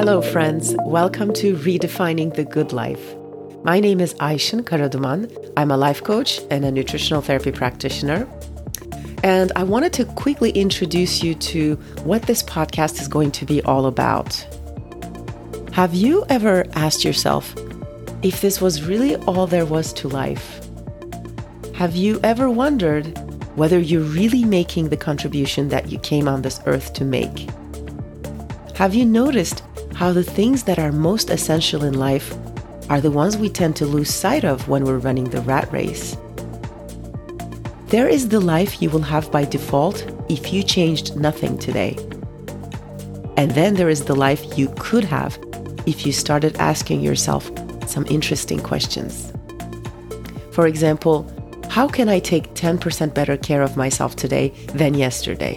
Hello, friends. Welcome to Redefining the Good Life. My name is Aishan Karaduman. I'm a life coach and a nutritional therapy practitioner. And I wanted to quickly introduce you to what this podcast is going to be all about. Have you ever asked yourself if this was really all there was to life? Have you ever wondered whether you're really making the contribution that you came on this earth to make? Have you noticed how the things that are most essential in life are the ones we tend to lose sight of when we're running the rat race. There is the life you will have by default if you changed nothing today. And then there is the life you could have if you started asking yourself some interesting questions. For example, how can I take 10% better care of myself today than yesterday?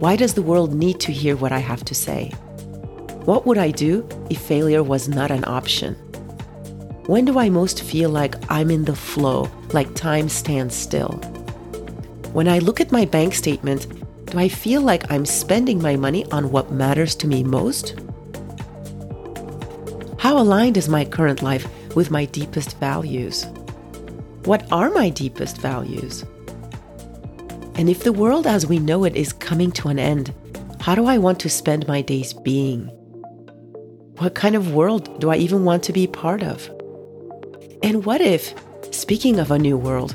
Why does the world need to hear what I have to say? What would I do if failure was not an option? When do I most feel like I'm in the flow, like time stands still? When I look at my bank statement, do I feel like I'm spending my money on what matters to me most? How aligned is my current life with my deepest values? What are my deepest values? And if the world as we know it is coming to an end, how do I want to spend my days being? What kind of world do I even want to be part of? And what if, speaking of a new world,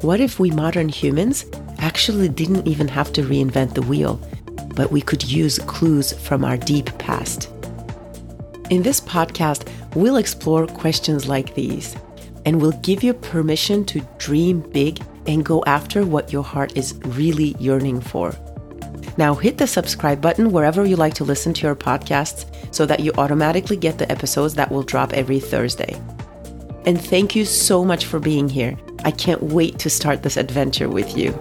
what if we modern humans actually didn't even have to reinvent the wheel, but we could use clues from our deep past? In this podcast, we'll explore questions like these, and we'll give you permission to dream big and go after what your heart is really yearning for. Now hit the subscribe button wherever you like to listen to your podcasts so that you automatically get the episodes that will drop every Thursday. And thank you so much for being here. I can't wait to start this adventure with you.